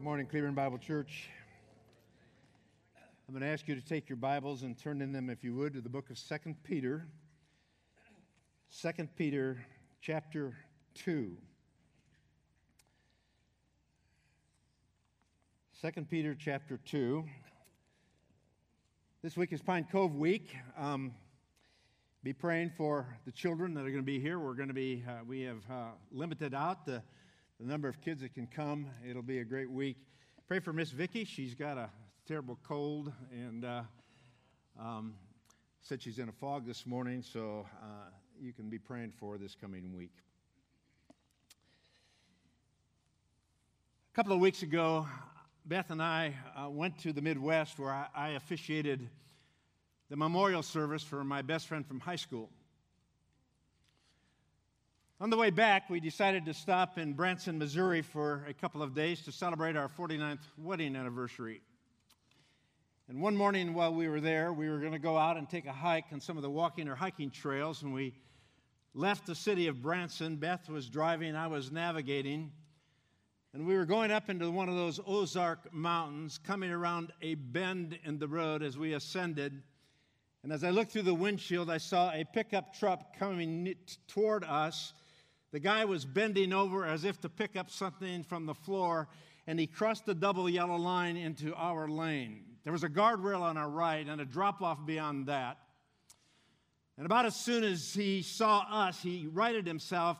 Good morning, Cleveland Bible Church. I'm going to ask you to take your Bibles and turn in them, if you would, to the book of 2 Peter. 2 Peter chapter 2. 2 Peter chapter 2. This week is Pine Cove Week. Um, be praying for the children that are going to be here. We're going to be, uh, we have uh, limited out the the number of kids that can come. It'll be a great week. Pray for Miss Vicky. She's got a terrible cold and uh, um, said she's in a fog this morning, so uh, you can be praying for this coming week. A couple of weeks ago, Beth and I uh, went to the Midwest where I, I officiated the memorial service for my best friend from high school. On the way back, we decided to stop in Branson, Missouri for a couple of days to celebrate our 49th wedding anniversary. And one morning while we were there, we were going to go out and take a hike on some of the walking or hiking trails, and we left the city of Branson. Beth was driving, I was navigating, and we were going up into one of those Ozark mountains, coming around a bend in the road as we ascended. And as I looked through the windshield, I saw a pickup truck coming toward us the guy was bending over as if to pick up something from the floor, and he crossed the double yellow line into our lane. There was a guardrail on our right and a drop off beyond that. And about as soon as he saw us, he righted himself,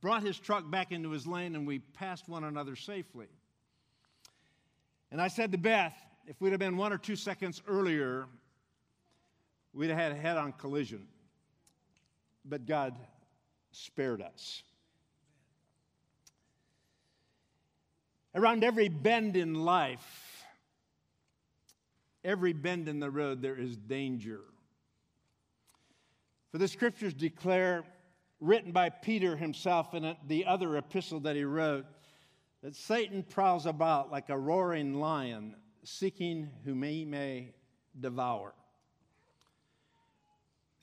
brought his truck back into his lane, and we passed one another safely. And I said to Beth, if we'd have been one or two seconds earlier, we'd have had a head on collision. But God spared us. Around every bend in life, every bend in the road, there is danger. For the scriptures declare, written by Peter himself in the other epistle that he wrote, that Satan prowls about like a roaring lion, seeking whom he may devour.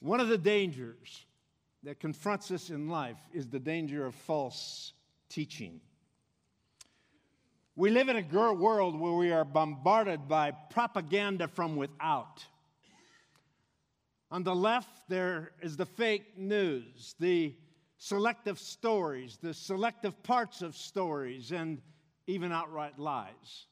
One of the dangers that confronts us in life is the danger of false teaching. We live in a world where we are bombarded by propaganda from without. On the left, there is the fake news, the selective stories, the selective parts of stories, and even outright lies.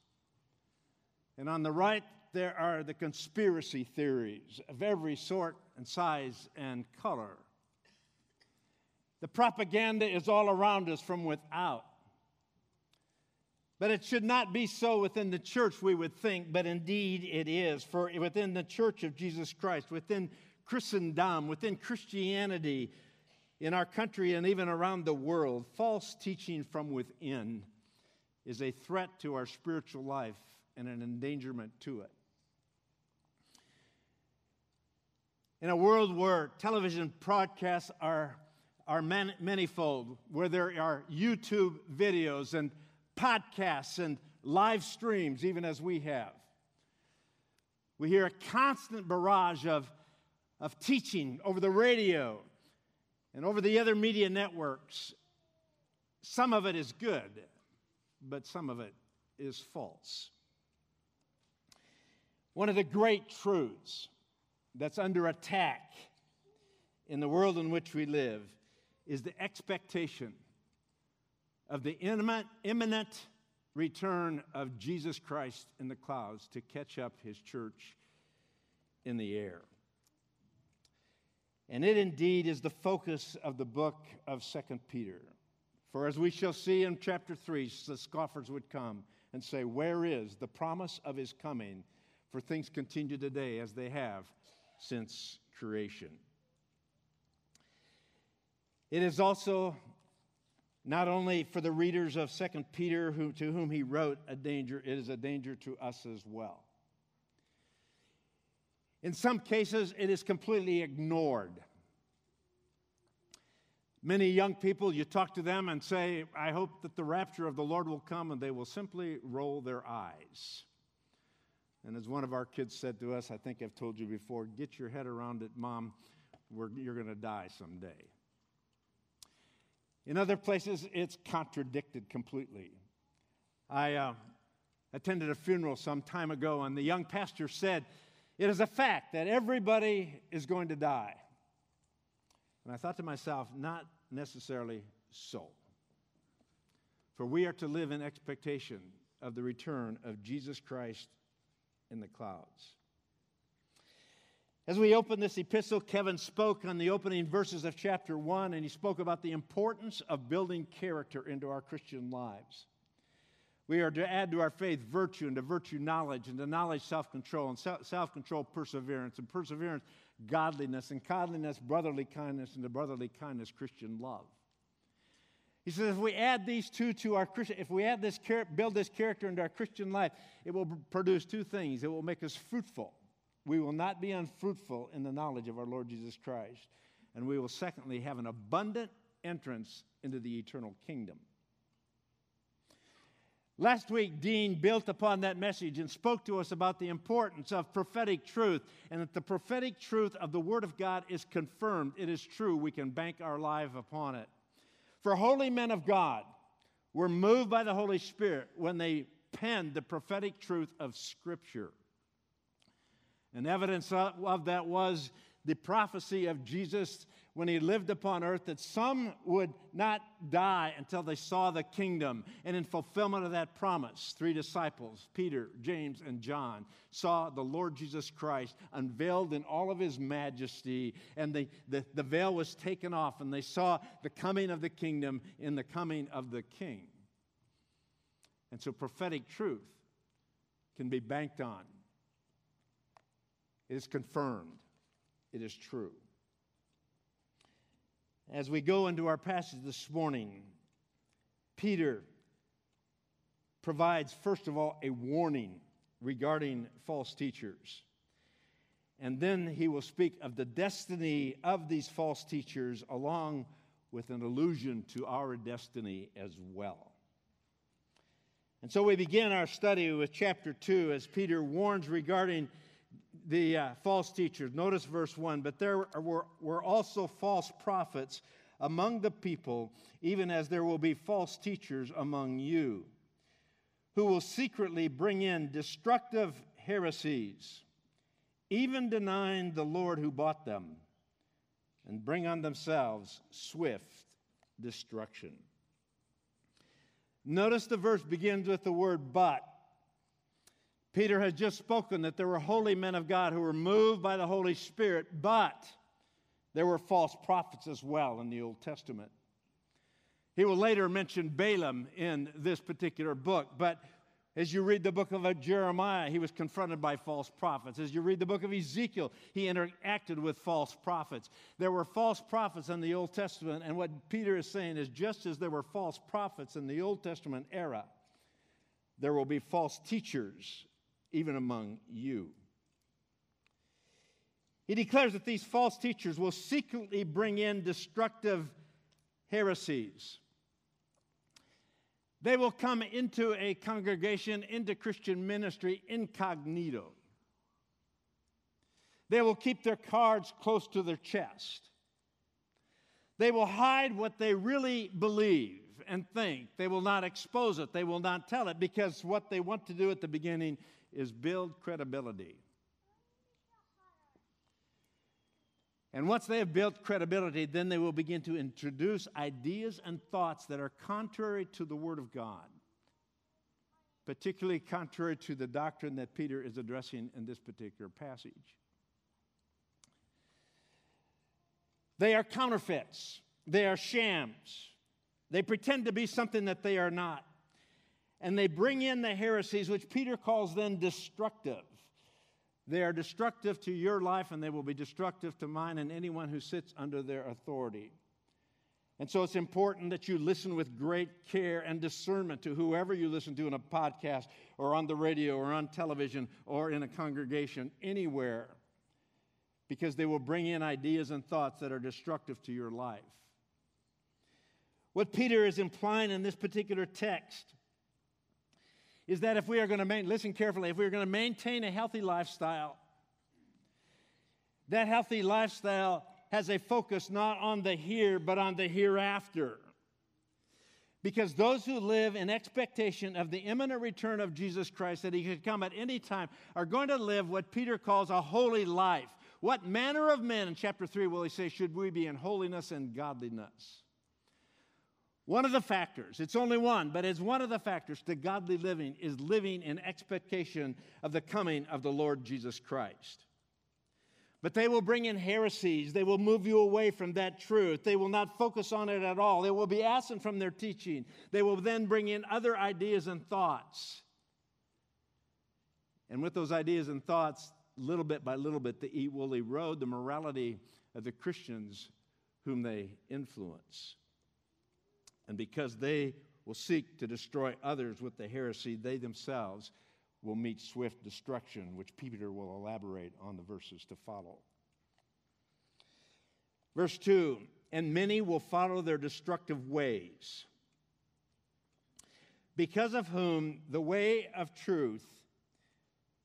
And on the right, there are the conspiracy theories of every sort and size and color. The propaganda is all around us from without. But it should not be so within the church, we would think, but indeed it is. For within the church of Jesus Christ, within Christendom, within Christianity, in our country and even around the world, false teaching from within is a threat to our spiritual life and an endangerment to it. In a world where television broadcasts are, are manifold, where there are YouTube videos and podcasts and live streams, even as we have. We hear a constant barrage of, of teaching over the radio and over the other media networks. Some of it is good, but some of it is false. One of the great truths that's under attack in the world in which we live is the expectation of the imminent, return of Jesus Christ in the clouds to catch up his church in the air. And it indeed is the focus of the book of Second Peter. For as we shall see in chapter 3, the scoffers would come and say, Where is the promise of his coming? For things continue today as they have since creation. It is also not only for the readers of 2 Peter who, to whom he wrote a danger, it is a danger to us as well. In some cases, it is completely ignored. Many young people, you talk to them and say, I hope that the rapture of the Lord will come, and they will simply roll their eyes. And as one of our kids said to us, I think I've told you before, get your head around it, Mom, you're going to die someday. In other places, it's contradicted completely. I, uh, attended a funeral some time ago, and the young pastor said, It is a fact that everybody is going to die. And I thought to myself, not necessarily so. For we are to live in expectation of the return of Jesus Christ in the clouds. As we open this epistle, Kevin spoke on the opening verses of chapter 1, and he spoke about the importance of building character into our Christian lives. We are to add to our faith virtue, and to virtue knowledge, and to knowledge self control, and self control perseverance, and perseverance godliness, and godliness brotherly kindness, and to brotherly kindness Christian love. He says if we add these two to our Christian, if we add this build this character into our Christian life, it will produce two things. It will make us fruitful we will not be unfruitful in the knowledge of our Lord Jesus Christ. And we will, secondly, have an abundant entrance into the eternal kingdom. Last week, Dean built upon that message and spoke to us about the importance of prophetic truth and that the prophetic truth of the Word of God is confirmed. It is true. We can bank our life upon it. For holy men of God were moved by the Holy Spirit when they penned the prophetic truth of Scripture. And evidence of that was the prophecy of Jesus when he lived upon earth that some would not die until they saw the kingdom. And in fulfillment of that promise, three disciples, Peter, James, and John, saw the Lord Jesus Christ unveiled in all of his majesty. And the, the, the veil was taken off, and they saw the coming of the kingdom in the coming of the king. And so prophetic truth can be banked on it is confirmed. It is true. As we go into our passage this morning, Peter provides, first of all, a warning regarding false teachers. And then he will speak of the destiny of these false teachers, along with an allusion to our destiny as well. And so we begin our study with chapter 2 as Peter warns regarding the uh, false teachers. Notice verse 1 But there were, were also false prophets among the people, even as there will be false teachers among you, who will secretly bring in destructive heresies, even denying the Lord who bought them, and bring on themselves swift destruction. Notice the verse begins with the word but. Peter has just spoken that there were holy men of God who were moved by the Holy Spirit, but there were false prophets as well in the Old Testament. He will later mention Balaam in this particular book, but as you read the book of Jeremiah, he was confronted by false prophets. As you read the book of Ezekiel, he interacted with false prophets. There were false prophets in the Old Testament, and what Peter is saying is just as there were false prophets in the Old Testament era, there will be false teachers even among you. He declares that these false teachers will secretly bring in destructive heresies. They will come into a congregation, into Christian ministry incognito. They will keep their cards close to their chest. They will hide what they really believe and think. They will not expose it. They will not tell it because what they want to do at the beginning is build credibility. And once they have built credibility, then they will begin to introduce ideas and thoughts that are contrary to the Word of God, particularly contrary to the doctrine that Peter is addressing in this particular passage. They are counterfeits, they are shams, they pretend to be something that they are not and they bring in the heresies, which Peter calls then destructive. They are destructive to your life, and they will be destructive to mine and anyone who sits under their authority. And so it's important that you listen with great care and discernment to whoever you listen to in a podcast or on the radio or on television or in a congregation, anywhere, because they will bring in ideas and thoughts that are destructive to your life. What Peter is implying in this particular text is that if we are going to maintain, listen carefully, if we are going to maintain a healthy lifestyle, that healthy lifestyle has a focus not on the here, but on the hereafter. Because those who live in expectation of the imminent return of Jesus Christ, that he could come at any time, are going to live what Peter calls a holy life. What manner of men, in chapter 3, will he say, should we be in holiness and godliness? One of the factors, it's only one, but it's one of the factors to godly living is living in expectation of the coming of the Lord Jesus Christ. But they will bring in heresies. They will move you away from that truth. They will not focus on it at all. They will be absent from their teaching. They will then bring in other ideas and thoughts. And with those ideas and thoughts, little bit by little bit, they will erode the morality of the Christians whom they influence. And because they will seek to destroy others with the heresy, they themselves will meet swift destruction, which Peter will elaborate on the verses to follow. Verse 2 And many will follow their destructive ways, because of whom the way of truth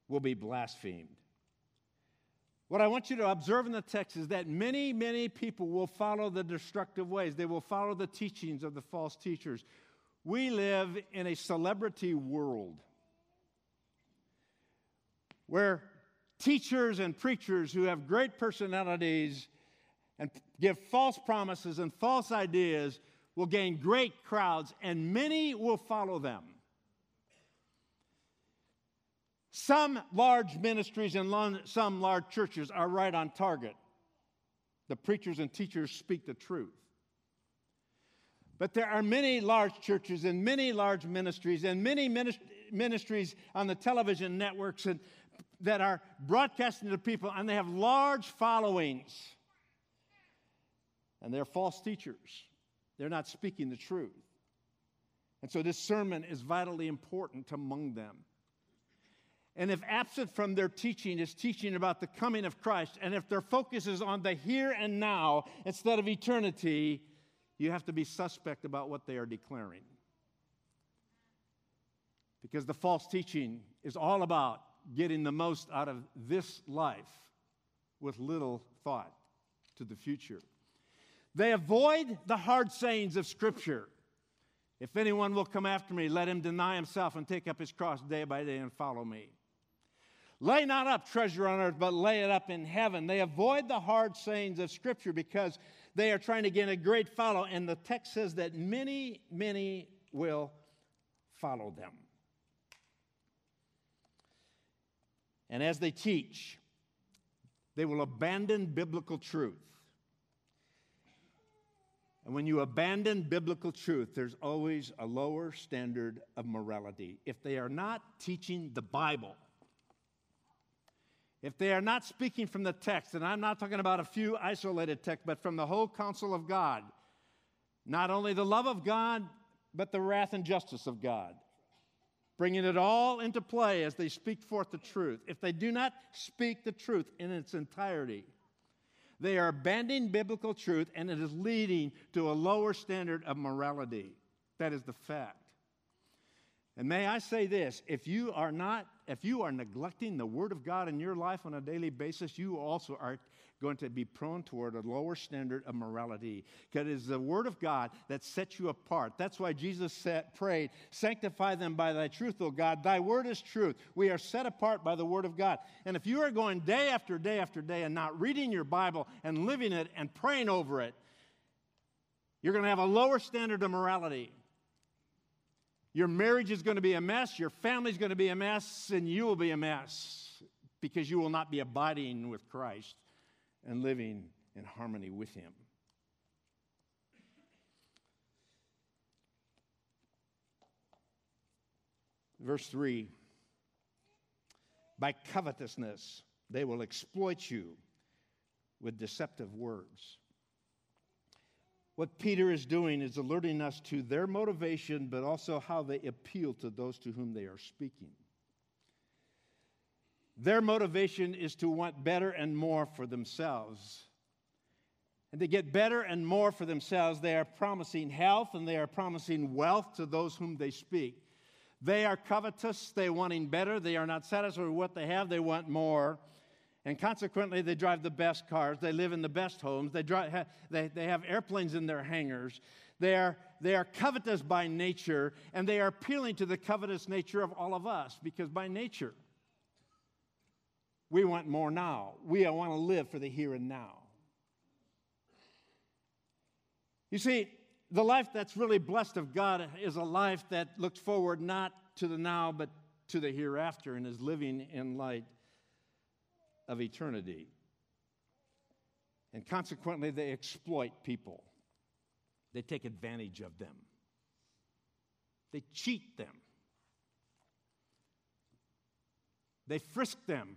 will be blasphemed. What I want you to observe in the text is that many, many people will follow the destructive ways. They will follow the teachings of the false teachers. We live in a celebrity world where teachers and preachers who have great personalities and give false promises and false ideas will gain great crowds, and many will follow them. Some large ministries and some large churches are right on target. The preachers and teachers speak the truth. But there are many large churches and many large ministries and many ministries on the television networks and that are broadcasting to people, and they have large followings. And they're false teachers. They're not speaking the truth. And so this sermon is vitally important among them. And if absent from their teaching is teaching about the coming of Christ, and if their focus is on the here and now instead of eternity, you have to be suspect about what they are declaring. Because the false teaching is all about getting the most out of this life with little thought to the future. They avoid the hard sayings of Scripture. If anyone will come after me, let him deny himself and take up his cross day by day and follow me. Lay not up treasure on earth, but lay it up in heaven. They avoid the hard sayings of Scripture because they are trying to gain a great follow. And the text says that many, many will follow them. And as they teach, they will abandon biblical truth. And when you abandon biblical truth, there's always a lower standard of morality. If they are not teaching the Bible, if they are not speaking from the text, and I'm not talking about a few isolated texts, but from the whole counsel of God, not only the love of God, but the wrath and justice of God bringing it all into play as they speak forth the truth. If they do not speak the truth in its entirety, they are abandoning biblical truth and it is leading to a lower standard of morality. That is the fact. And may I say this if you are not, if you are neglecting the Word of God in your life on a daily basis, you also are going to be prone toward a lower standard of morality. Because it is the Word of God that sets you apart. That's why Jesus said, prayed, Sanctify them by thy truth, O God. Thy Word is truth. We are set apart by the Word of God. And if you are going day after day after day and not reading your Bible and living it and praying over it, you're going to have a lower standard of morality. Your marriage is going to be a mess, your family is going to be a mess, and you will be a mess because you will not be abiding with Christ and living in harmony with Him. Verse 3 By covetousness, they will exploit you with deceptive words. What Peter is doing is alerting us to their motivation, but also how they appeal to those to whom they are speaking. Their motivation is to want better and more for themselves. And to get better and more for themselves, they are promising health and they are promising wealth to those whom they speak. They are covetous, they wanting better, they are not satisfied with what they have, they want more. And consequently, they drive the best cars, they live in the best homes, they, drive, they, they have airplanes in their hangars, They are, they are covetous by nature, and they are appealing to the covetous nature of all of us because by nature, we want more now. We want to live for the here and now. You see, the life that's really blessed of God is a life that looks forward not to the now, but to the hereafter and is living in light of eternity. And consequently, they exploit people, they take advantage of them, they cheat them, they frisk them,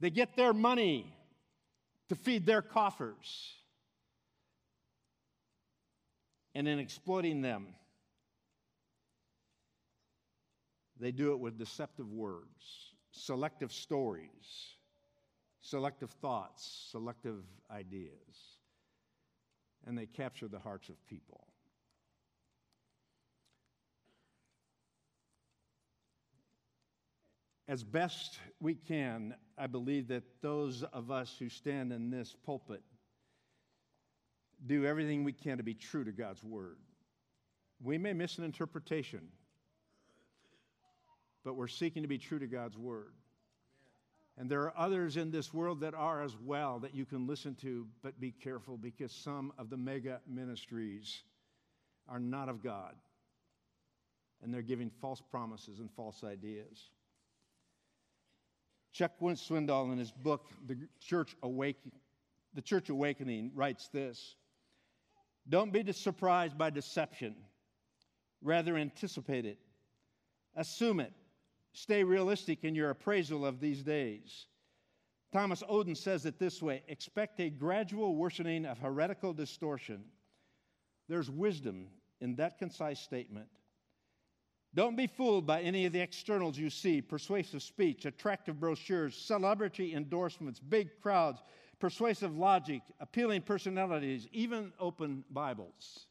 they get their money to feed their coffers. And in exploiting them, they do it with deceptive words, selective stories, selective thoughts, selective ideas, and they capture the hearts of people. As best we can, I believe that those of us who stand in this pulpit do everything we can to be true to God's word. We may miss an interpretation, but we're seeking to be true to God's word. And there are others in this world that are as well that you can listen to, but be careful because some of the mega ministries are not of God. And they're giving false promises and false ideas. Chuck Swindoll, in his book, The Church, Awakening, the Church Awakening, writes this Don't be surprised by deception, rather, anticipate it, assume it, Stay realistic in your appraisal of these days. Thomas Oden says it this way expect a gradual worsening of heretical distortion. There's wisdom in that concise statement. Don't be fooled by any of the externals you see persuasive speech, attractive brochures, celebrity endorsements, big crowds, persuasive logic, appealing personalities, even open Bibles.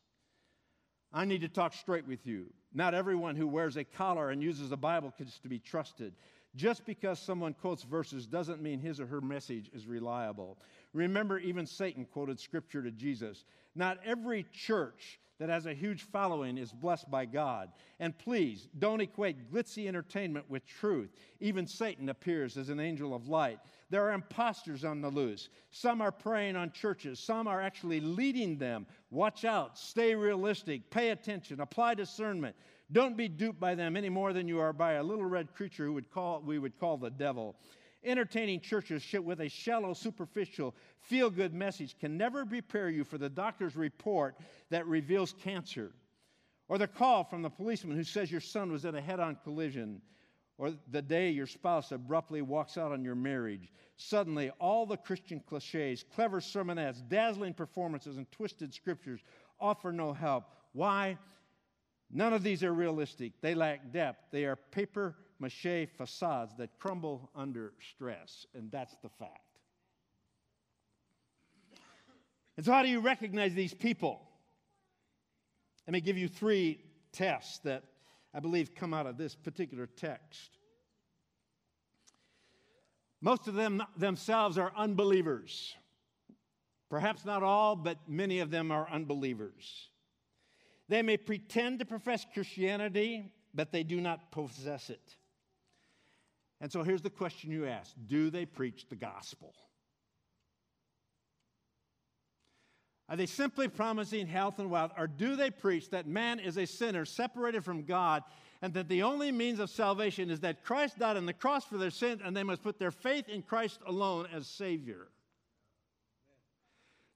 I need to talk straight with you. Not everyone who wears a collar and uses the Bible is to be trusted. Just because someone quotes verses doesn't mean his or her message is reliable. Remember, even Satan quoted scripture to Jesus. Not every church that has a huge following is blessed by God. And please, don't equate glitzy entertainment with truth. Even Satan appears as an angel of light. There are imposters on the loose. Some are preying on churches, some are actually leading them. Watch out, stay realistic, pay attention, apply discernment. Don't be duped by them any more than you are by a little red creature who would call, we would call the devil. Entertaining churches with a shallow, superficial, feel good message can never prepare you for the doctor's report that reveals cancer, or the call from the policeman who says your son was in a head on collision, or the day your spouse abruptly walks out on your marriage. Suddenly, all the Christian cliches, clever sermonettes, dazzling performances, and twisted scriptures offer no help. Why? None of these are realistic. They lack depth. They are paper mache facades that crumble under stress, and that's the fact. And so, how do you recognize these people? Let me give you three tests that I believe come out of this particular text. Most of them themselves are unbelievers. Perhaps not all, but many of them are unbelievers. They may pretend to profess Christianity, but they do not possess it. And so here's the question you ask Do they preach the gospel? Are they simply promising health and wealth, or do they preach that man is a sinner separated from God and that the only means of salvation is that Christ died on the cross for their sins and they must put their faith in Christ alone as Savior?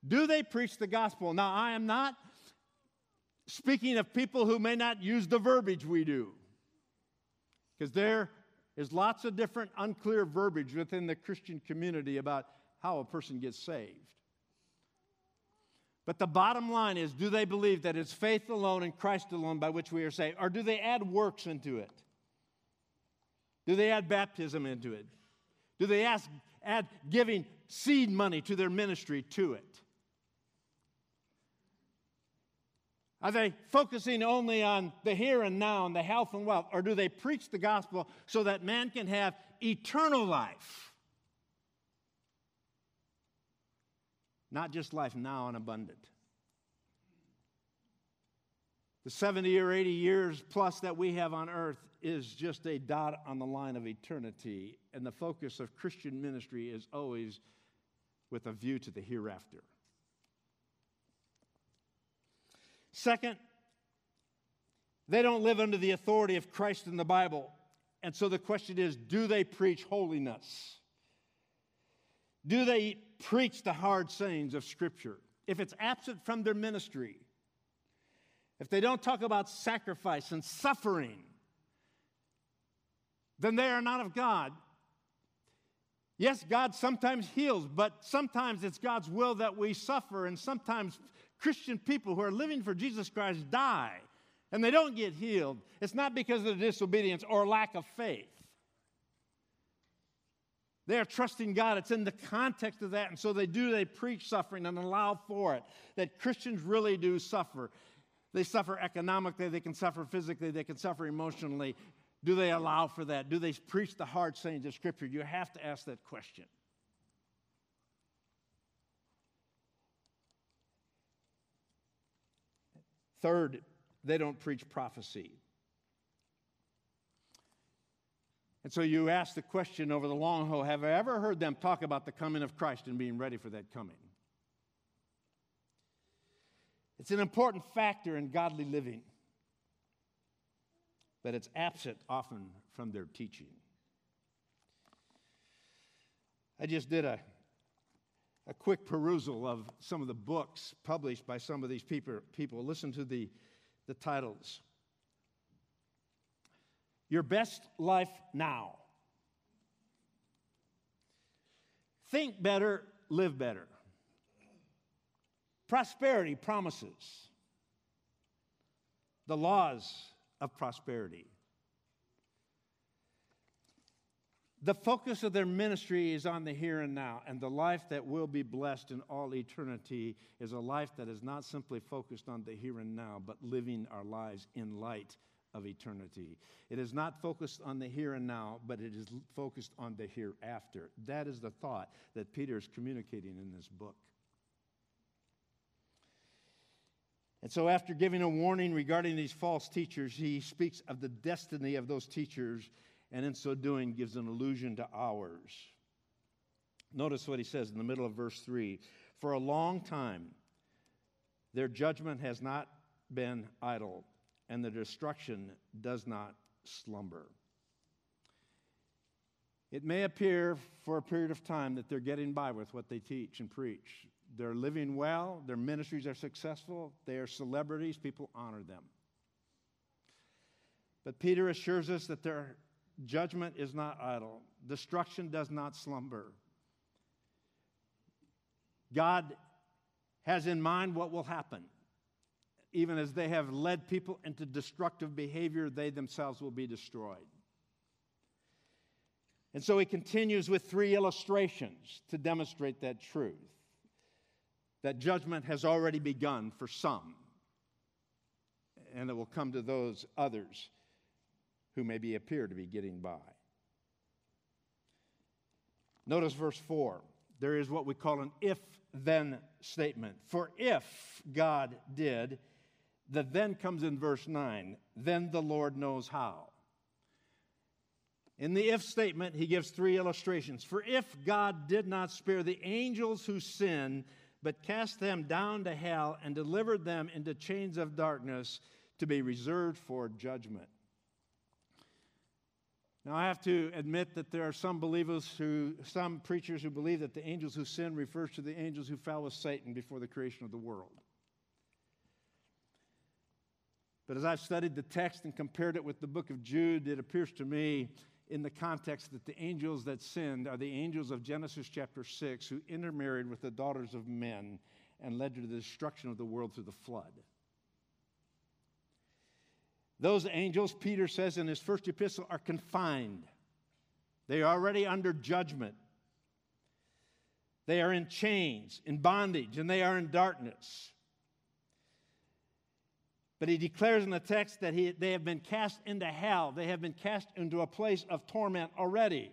Do they preach the gospel? Now, I am not speaking of people who may not use the verbiage we do, because there is lots of different unclear verbiage within the Christian community about how a person gets saved. But the bottom line is do they believe that it's faith alone and Christ alone by which we are saved? Or do they add works into it? Do they add baptism into it? Do they ask, add giving seed money to their ministry to it? Are they focusing only on the here and now and the health and wealth? Or do they preach the gospel so that man can have eternal life? Not just life now and abundant. The 70 or 80 years plus that we have on earth is just a dot on the line of eternity, and the focus of Christian ministry is always with a view to the hereafter. Second, they don't live under the authority of Christ in the Bible. And so the question is do they preach holiness? Do they preach the hard sayings of Scripture? If it's absent from their ministry, if they don't talk about sacrifice and suffering, then they are not of God. Yes, God sometimes heals, but sometimes it's God's will that we suffer, and sometimes Christian people who are living for Jesus Christ die and they don't get healed. It's not because of their disobedience or lack of faith. They are trusting God. It's in the context of that. And so they do, they preach suffering and allow for it. That Christians really do suffer. They suffer economically, they can suffer physically, they can suffer emotionally. Do they allow for that? Do they preach the hard sayings of Scripture? You have to ask that question. Third, they don't preach prophecy. And so you ask the question over the long haul have I ever heard them talk about the coming of Christ and being ready for that coming? It's an important factor in godly living, but it's absent often from their teaching. I just did a, a quick perusal of some of the books published by some of these people. people. Listen to the the titles Your Best Life Now. Think better, live better. Prosperity promises. The laws of prosperity. The focus of their ministry is on the here and now, and the life that will be blessed in all eternity is a life that is not simply focused on the here and now, but living our lives in light of eternity. It is not focused on the here and now, but it is focused on the hereafter. That is the thought that Peter is communicating in this book. And so, after giving a warning regarding these false teachers, he speaks of the destiny of those teachers and in so doing gives an allusion to ours. Notice what he says in the middle of verse 3 For a long time, their judgment has not been idle, and the destruction does not slumber. It may appear for a period of time that they're getting by with what they teach and preach. They're living well, their ministries are successful, they are celebrities, people honor them. But Peter assures us that their Judgment is not idle, destruction does not slumber. God has in mind what will happen. Even as they have led people into destructive behavior, they themselves will be destroyed. And so he continues with three illustrations to demonstrate that truth that judgment has already begun for some, and it will come to those others who maybe appear to be getting by. Notice verse 4. There is what we call an if then statement. For if God did, the then comes in verse 9, then the Lord knows how. In the if statement, he gives three illustrations. For if God did not spare the angels who sinned, but cast them down to hell and delivered them into chains of darkness to be reserved for judgment. Now, I have to admit that there are some believers who, some preachers who believe that the angels who sin refers to the angels who fell with Satan before the creation of the world. But as I've studied the text and compared it with the book of Jude, it appears to me in the context that the angels that sinned are the angels of Genesis chapter 6 who intermarried with the daughters of men and led to the destruction of the world through the flood. Those angels, Peter says in his first epistle, are confined. They are already under judgment. They are in chains, in bondage, and they are in darkness. But he declares in the text that he, they have been cast into hell. They have been cast into a place of torment already.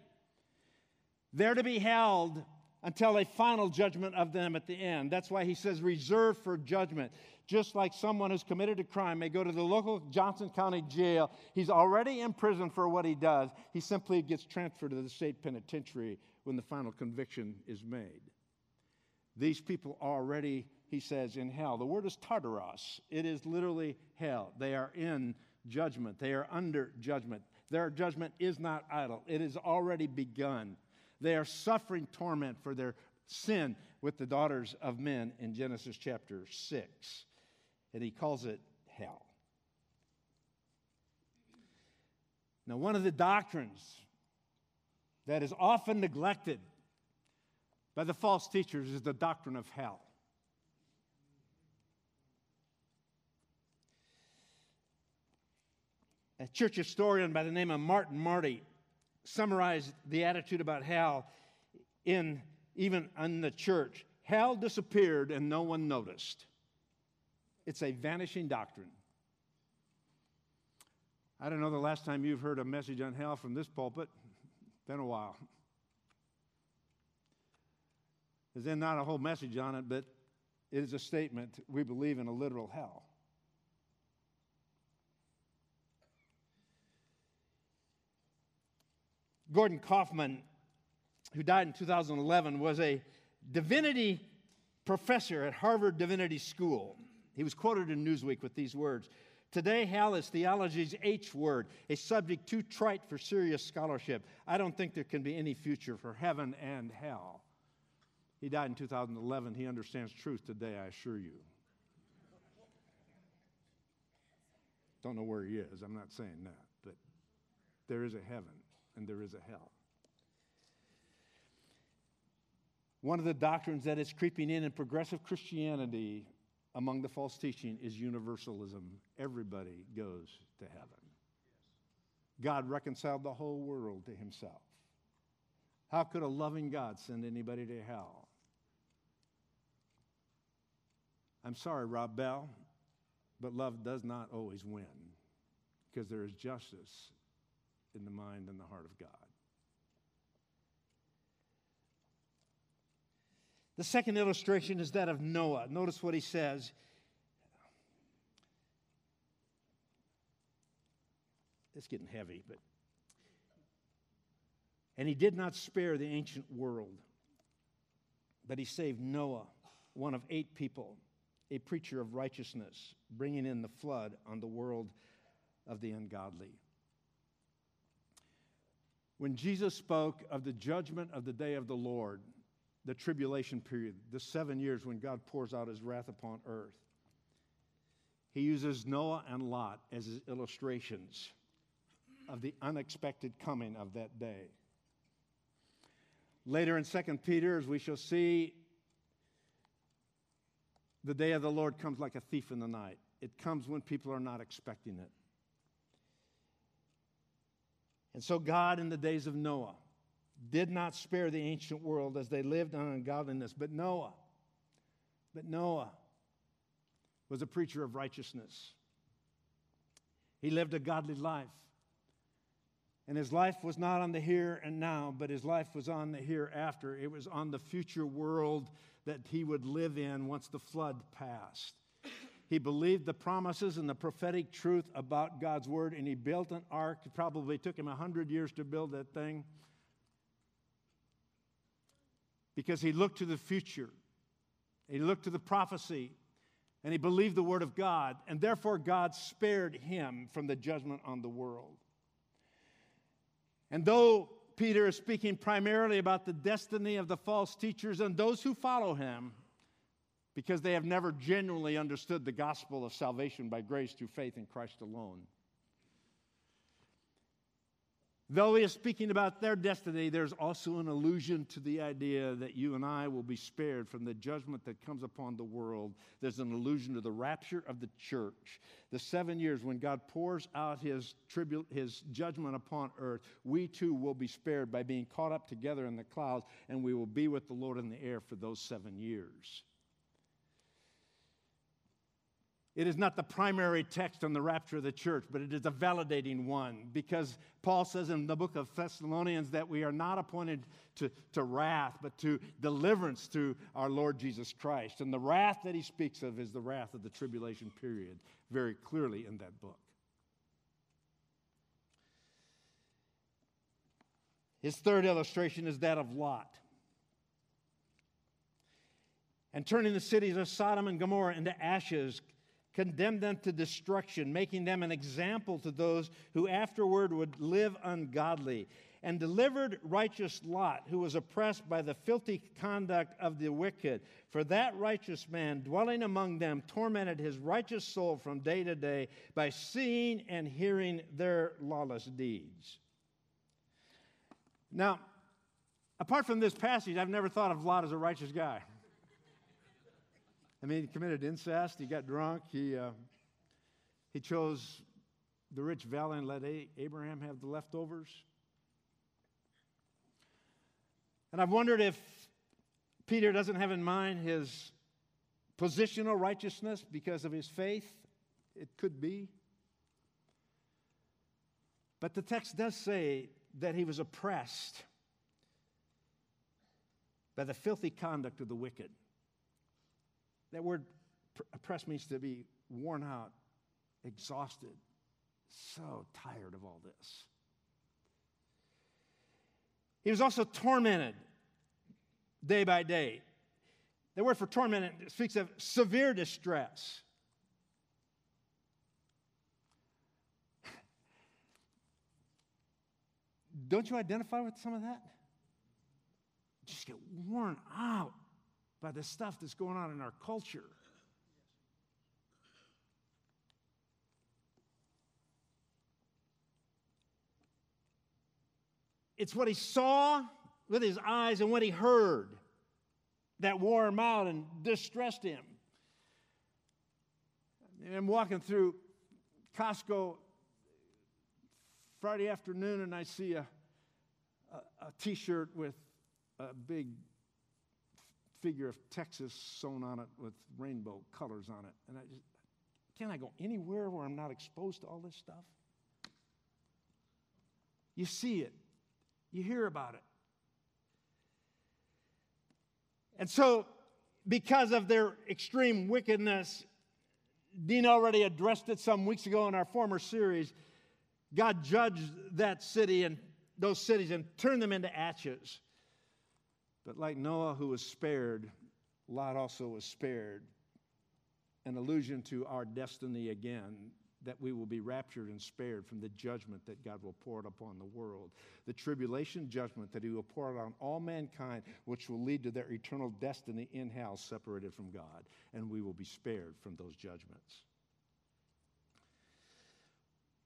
They're to be held until a final judgment of them at the end. That's why he says reserved for judgment. just like someone who's committed a crime may go to the local Johnson County jail. He's already in prison for what he does. He simply gets transferred to the state penitentiary when the final conviction is made. These people are already, he says, in hell. The word is Tartaros. It is literally hell. They are in judgment, they are under judgment. Their judgment is not idle, it has already begun. They are suffering torment for their sin with the daughters of men in Genesis chapter 6. And he calls it hell. Now, one of the doctrines that is often neglected by the false teachers is the doctrine of hell. A church historian by the name of Martin Marty summarized the attitude about hell in even in the church. Hell disappeared and no one noticed. It's a vanishing doctrine. I don't know the last time you've heard a message on hell from this pulpit. Been a while. There's then not a whole message on it, but it is a statement we believe in a literal hell. Gordon Kaufman, who died in 2011, was a divinity professor at Harvard Divinity School. He was quoted in Newsweek with these words Today, hell is theology's H word, a subject too trite for serious scholarship. I don't think there can be any future for heaven and hell. He died in 2011. He understands truth today, I assure you. Don't know where he is. I'm not saying that. But there is a heaven and there is a hell. One of the doctrines that is creeping in in progressive Christianity among the false teaching is universalism. Everybody goes to heaven. God reconciled the whole world to himself. How could a loving God send anybody to hell? I'm sorry, Rob Bell, but love does not always win because there is justice in the mind and the heart of God. The second illustration is that of Noah. Notice what he says. It's getting heavy, but. And he did not spare the ancient world, but he saved Noah, one of eight people, a preacher of righteousness, bringing in the flood on the world of the ungodly. When Jesus spoke of the judgment of the day of the Lord, the tribulation period, the seven years when God pours out his wrath upon earth, he uses Noah and Lot as his illustrations of the unexpected coming of that day. Later in 2 Peter, as we shall see, the day of the Lord comes like a thief in the night. It comes when people are not expecting it. And so, God, in the days of Noah, did not spare the ancient world as they lived on ungodliness. But Noah, but Noah was a preacher of righteousness. He lived a godly life. And his life was not on the here and now, but his life was on the hereafter. It was on the future world that he would live in once the flood passed. He believed the promises and the prophetic truth about God's word, and he built an ark. It probably took him 100 years to build that thing because he looked to the future. He looked to the prophecy and he believed the word of God, and therefore God spared him from the judgment on the world. And though Peter is speaking primarily about the destiny of the false teachers and those who follow him, because they have never genuinely understood the gospel of salvation by grace through faith in Christ alone. Though he is speaking about their destiny, there's also an allusion to the idea that you and I will be spared from the judgment that comes upon the world. There's an allusion to the rapture of the church. The seven years when God pours out his, tribu- his judgment upon earth, we too will be spared by being caught up together in the clouds, and we will be with the Lord in the air for those seven years. It is not the primary text on the rapture of the church, but it is a validating one because Paul says in the book of Thessalonians that we are not appointed to, to wrath, but to deliverance through our Lord Jesus Christ. And the wrath that he speaks of is the wrath of the tribulation period, very clearly in that book. His third illustration is that of Lot. And turning the cities of Sodom and Gomorrah into ashes, condemned them to destruction, making them an example to those who afterward would live ungodly, and delivered righteous Lot, who was oppressed by the filthy conduct of the wicked. For that righteous man, dwelling among them, tormented his righteous soul from day to day by seeing and hearing their lawless deeds. Now, apart from this passage, I've never thought of Lot as a righteous guy. I mean, he committed incest, he got drunk, he, uh, he chose the rich valley and let Abraham have the leftovers. And I've wondered if Peter doesn't have in mind his positional righteousness because of his faith. It could be. But the text does say that he was oppressed by the filthy conduct of the wicked. That word oppressed means to be worn out, exhausted, so tired of all this. He was also tormented day by day. The word for tormented speaks of severe distress. Don't you identify with some of that? Just get worn out by the stuff that's going on in our culture. It's what he saw with his eyes and what he heard that wore him out and distressed him. I'm walking through Costco Friday afternoon and I see a, a, a t shirt with a big figure of Texas sewn on it with rainbow colors on it. And I just, can I go anywhere where I'm not exposed to all this stuff? You see it, you hear about it. And so, because of their extreme wickedness, Dean already addressed it some weeks ago in our former series. God judged that city and those cities and turned them into ashes. But like Noah, who was spared, Lot also was spared. An allusion to our destiny again, that we will be raptured and spared from the judgment that God will pour upon the world. The tribulation judgment that He will pour it on all mankind, which will lead to their eternal destiny in hell, separated from God. And we will be spared from those judgments.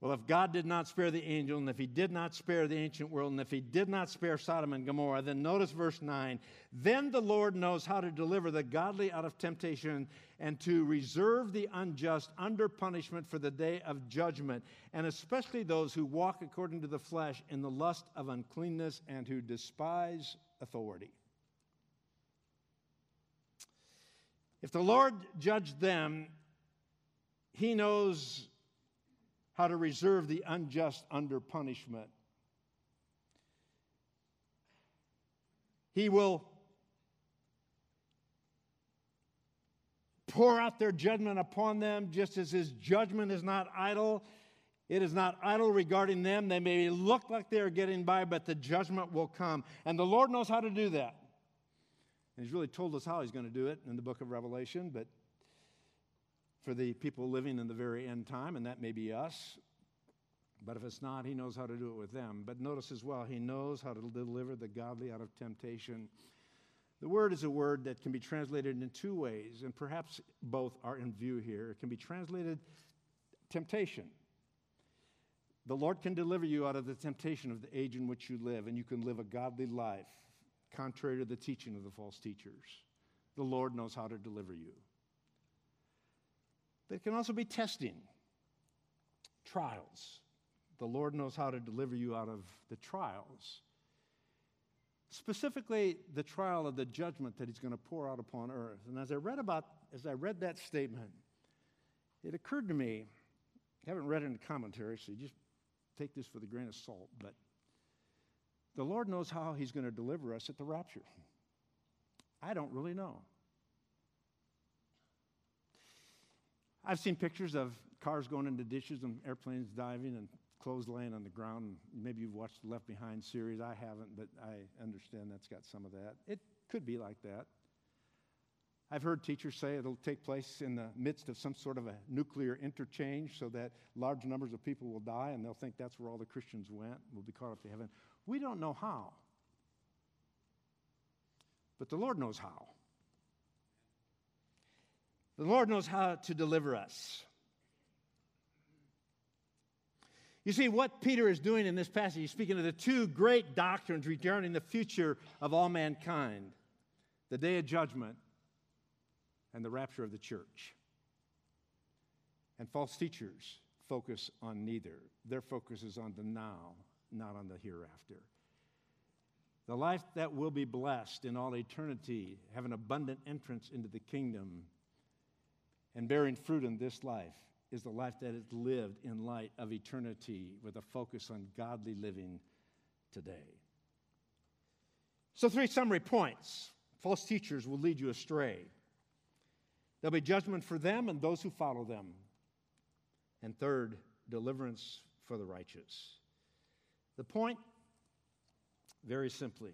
Well, if God did not spare the angel, and if he did not spare the ancient world, and if he did not spare Sodom and Gomorrah, then notice verse 9 then the Lord knows how to deliver the godly out of temptation and to reserve the unjust under punishment for the day of judgment, and especially those who walk according to the flesh in the lust of uncleanness and who despise authority. If the Lord judged them, he knows how to reserve the unjust under punishment. He will pour out their judgment upon them, just as his judgment is not idle. It is not idle regarding them. They may look like they are getting by, but the judgment will come. And the Lord knows how to do that. And he's really told us how he's going to do it in the book of Revelation, but for the people living in the very end time, and that may be us. But if it's not, he knows how to do it with them. But notice as well, he knows how to deliver the godly out of temptation. The word is a word that can be translated in two ways, and perhaps both are in view here. It can be translated temptation. The Lord can deliver you out of the temptation of the age in which you live, and you can live a godly life, contrary to the teaching of the false teachers. The Lord knows how to deliver you. It can also be testing, trials. The Lord knows how to deliver you out of the trials. Specifically, the trial of the judgment that He's going to pour out upon earth. And as I read about, as I read that statement, it occurred to me, I haven't read it in the commentary, so just take this with a grain of salt, but the Lord knows how He's going to deliver us at the rapture. I don't really know. I've seen pictures of cars going into ditches and airplanes diving and clothes laying on the ground. Maybe you've watched the Left Behind series. I haven't, but I understand that's got some of that. It could be like that. I've heard teachers say it'll take place in the midst of some sort of a nuclear interchange so that large numbers of people will die and they'll think that's where all the Christians went, will be caught up to heaven. We don't know how. But the Lord knows how. The Lord knows how to deliver us. You see, what Peter is doing in this passage, he's speaking of the two great doctrines regarding the future of all mankind the day of judgment and the rapture of the church. And false teachers focus on neither. Their focus is on the now, not on the hereafter. The life that will be blessed in all eternity, have an abundant entrance into the kingdom, and bearing fruit in this life is the life that is lived in light of eternity with a focus on godly living today. So, three summary points. False teachers will lead you astray. There'll be judgment for them and those who follow them. And third, deliverance for the righteous. The point, very simply,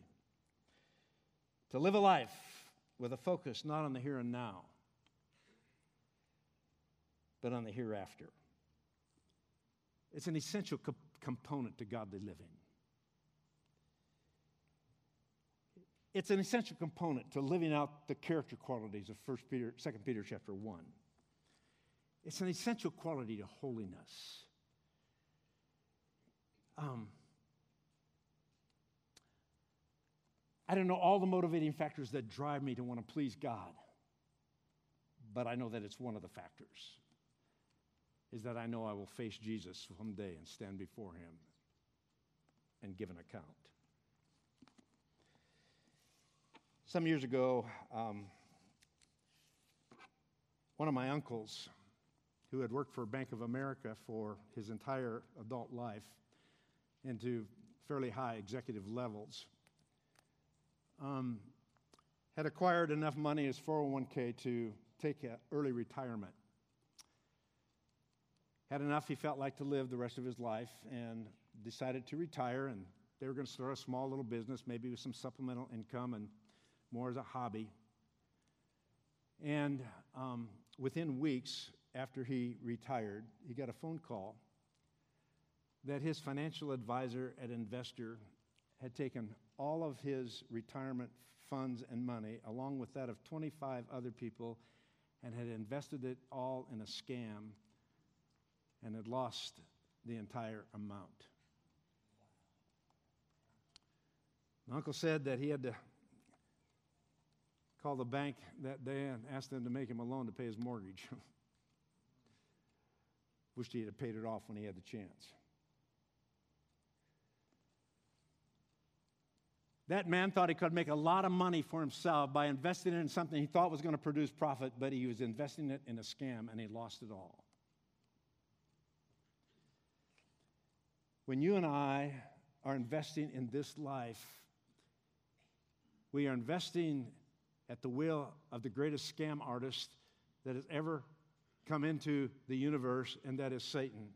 to live a life with a focus not on the here and now, but on the hereafter. It's an essential co- component to godly living. It's an essential component to living out the character qualities of 1 Peter, 2 Peter chapter 1. It's an essential quality to holiness. Um, I don't know all the motivating factors that drive me to want to please God, but I know that it's one of the factors. Is that I know I will face Jesus someday and stand before him and give an account. Some years ago, um, one of my uncles, who had worked for Bank of America for his entire adult life into fairly high executive levels, um, had acquired enough money as 401k to take early retirement. Had enough he felt like to live the rest of his life and decided to retire. And they were going to start a small little business, maybe with some supplemental income and more as a hobby. And um, within weeks after he retired, he got a phone call that his financial advisor at Investor had taken all of his retirement funds and money, along with that of 25 other people, and had invested it all in a scam and had lost the entire amount. My uncle said that he had to call the bank that day and ask them to make him a loan to pay his mortgage. Wished he had paid it off when he had the chance. That man thought he could make a lot of money for himself by investing in something he thought was going to produce profit, but he was investing it in a scam and he lost it all. When you and I are investing in this life, we are investing at the will of the greatest scam artist that has ever come into the universe, and that is Satan.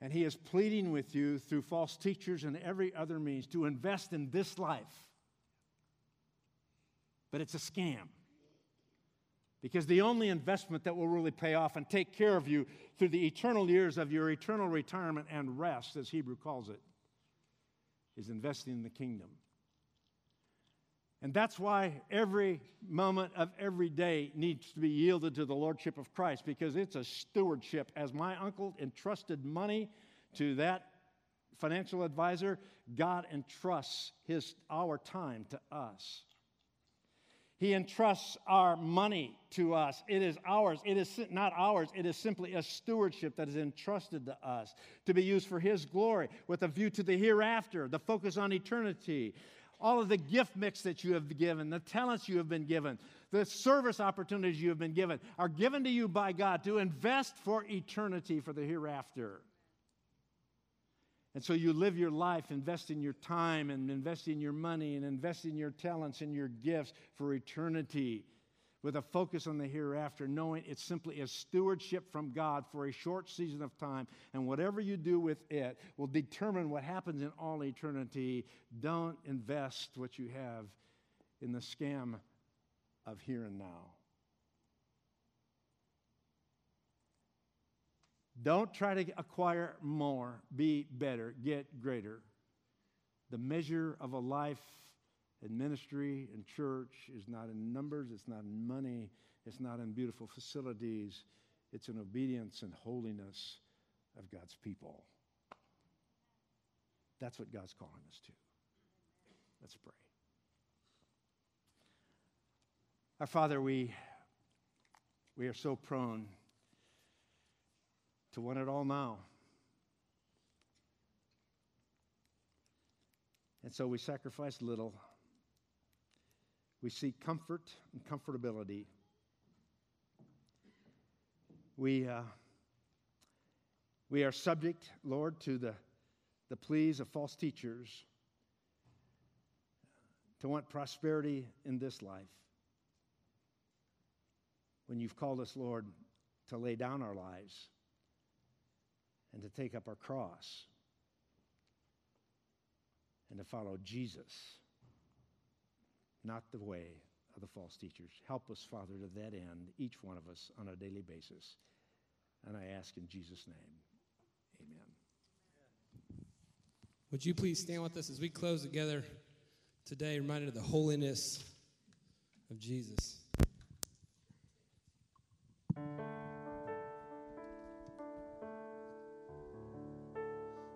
And he is pleading with you through false teachers and every other means to invest in this life. But it's a scam. Because the only investment that will really pay off and take care of you through the eternal years of your eternal retirement and rest, as Hebrew calls it, is investing in the kingdom. And that's why every moment of every day needs to be yielded to the Lordship of Christ because it's a stewardship. As my uncle entrusted money to that financial advisor, God entrusts his, our time to us. He entrusts our money to us. It is ours. It is not ours. It is simply a stewardship that is entrusted to us to be used for His glory with a view to the hereafter, the focus on eternity. all of the gift mix that you have given, the talents you have been given, the service opportunities you have been given are given to you by God to invest for eternity for the hereafter. And so you live your life investing your time and investing your money and investing your talents and your gifts for eternity with a focus on the hereafter, knowing it's simply a stewardship from God for a short season of time. And whatever you do with it will determine what happens in all eternity. Don't invest what you have in the scam of here and now. Don't try to acquire more, be better, get greater. The measure of a life in ministry and church is not in numbers, it's not in money, it's not in beautiful facilities, it's in obedience and holiness of God's people. That's what God's calling us to. Let's pray. Our Father, we, we are so prone to want it all now. And so we sacrifice little. We seek comfort and comfortability. We, uh, we are subject, Lord, to the, the pleas of false teachers to want prosperity in this life. When you've called us, Lord, to lay down our lives and to take up our cross and to follow Jesus, not the way of the false teachers. Help us, Father, to that end, each one of us on a daily basis. And I ask in Jesus' name, amen. Would you please stand with us as we close together today, reminded of the holiness of Jesus?